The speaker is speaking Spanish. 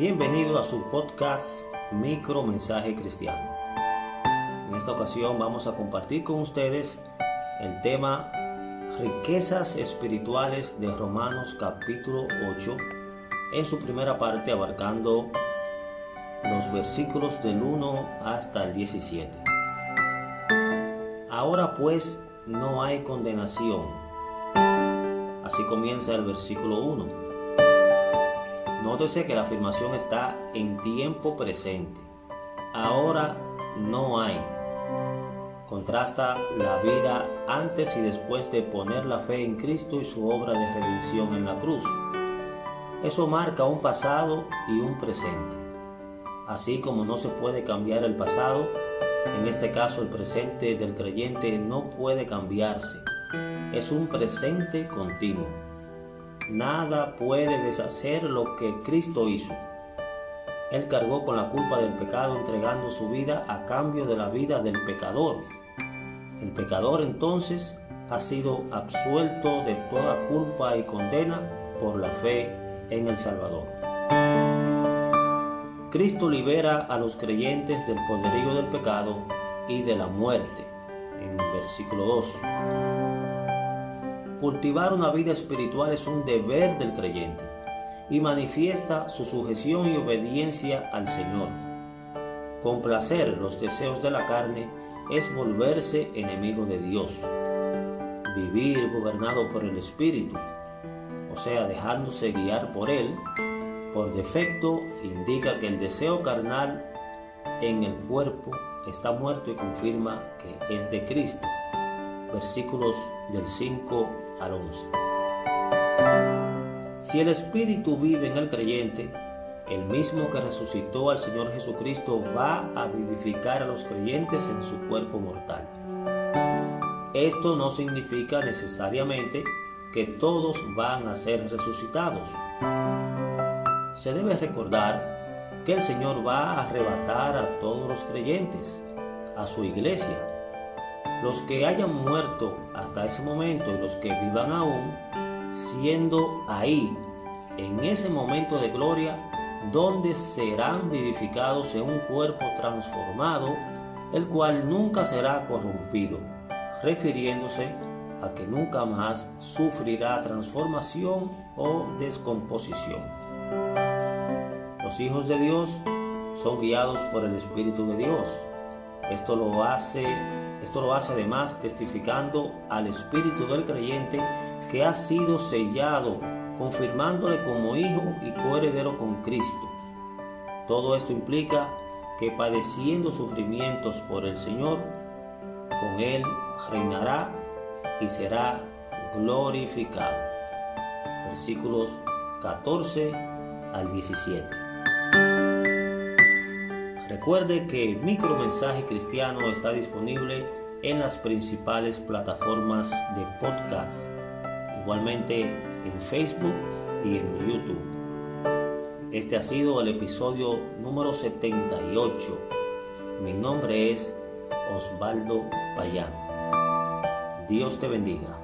Bienvenido a su podcast Micro Mensaje Cristiano. En esta ocasión vamos a compartir con ustedes el tema Riquezas espirituales de Romanos capítulo 8 en su primera parte abarcando los versículos del 1 hasta el 17. Ahora pues no hay condenación. Así comienza el versículo 1 Nótese que la afirmación está en tiempo presente. Ahora no hay. Contrasta la vida antes y después de poner la fe en Cristo y su obra de redención en la cruz. Eso marca un pasado y un presente. Así como no se puede cambiar el pasado, en este caso el presente del creyente no puede cambiarse. Es un presente continuo. Nada puede deshacer lo que Cristo hizo. Él cargó con la culpa del pecado entregando su vida a cambio de la vida del pecador. El pecador entonces ha sido absuelto de toda culpa y condena por la fe en el Salvador. Cristo libera a los creyentes del poderío del pecado y de la muerte. En versículo 2. Cultivar una vida espiritual es un deber del creyente y manifiesta su sujeción y obediencia al Señor. Complacer los deseos de la carne es volverse enemigo de Dios. Vivir gobernado por el Espíritu, o sea, dejándose guiar por Él, por defecto indica que el deseo carnal en el cuerpo está muerto y confirma que es de Cristo. Versículos del 5 al 11. Si el Espíritu vive en el creyente, el mismo que resucitó al Señor Jesucristo va a vivificar a los creyentes en su cuerpo mortal. Esto no significa necesariamente que todos van a ser resucitados. Se debe recordar que el Señor va a arrebatar a todos los creyentes, a su iglesia, los que hayan muerto hasta ese momento y los que vivan aún, siendo ahí, en ese momento de gloria, donde serán vivificados en un cuerpo transformado, el cual nunca será corrompido, refiriéndose a que nunca más sufrirá transformación o descomposición. Los hijos de Dios son guiados por el Espíritu de Dios. Esto lo hace esto lo hace además testificando al espíritu del creyente que ha sido sellado, confirmándole como hijo y coheredero con Cristo. Todo esto implica que padeciendo sufrimientos por el Señor, con Él reinará y será glorificado. Versículos 14 al 17. Recuerde que Micromensaje Cristiano está disponible en las principales plataformas de podcast, igualmente en Facebook y en YouTube. Este ha sido el episodio número 78. Mi nombre es Osvaldo Payán. Dios te bendiga.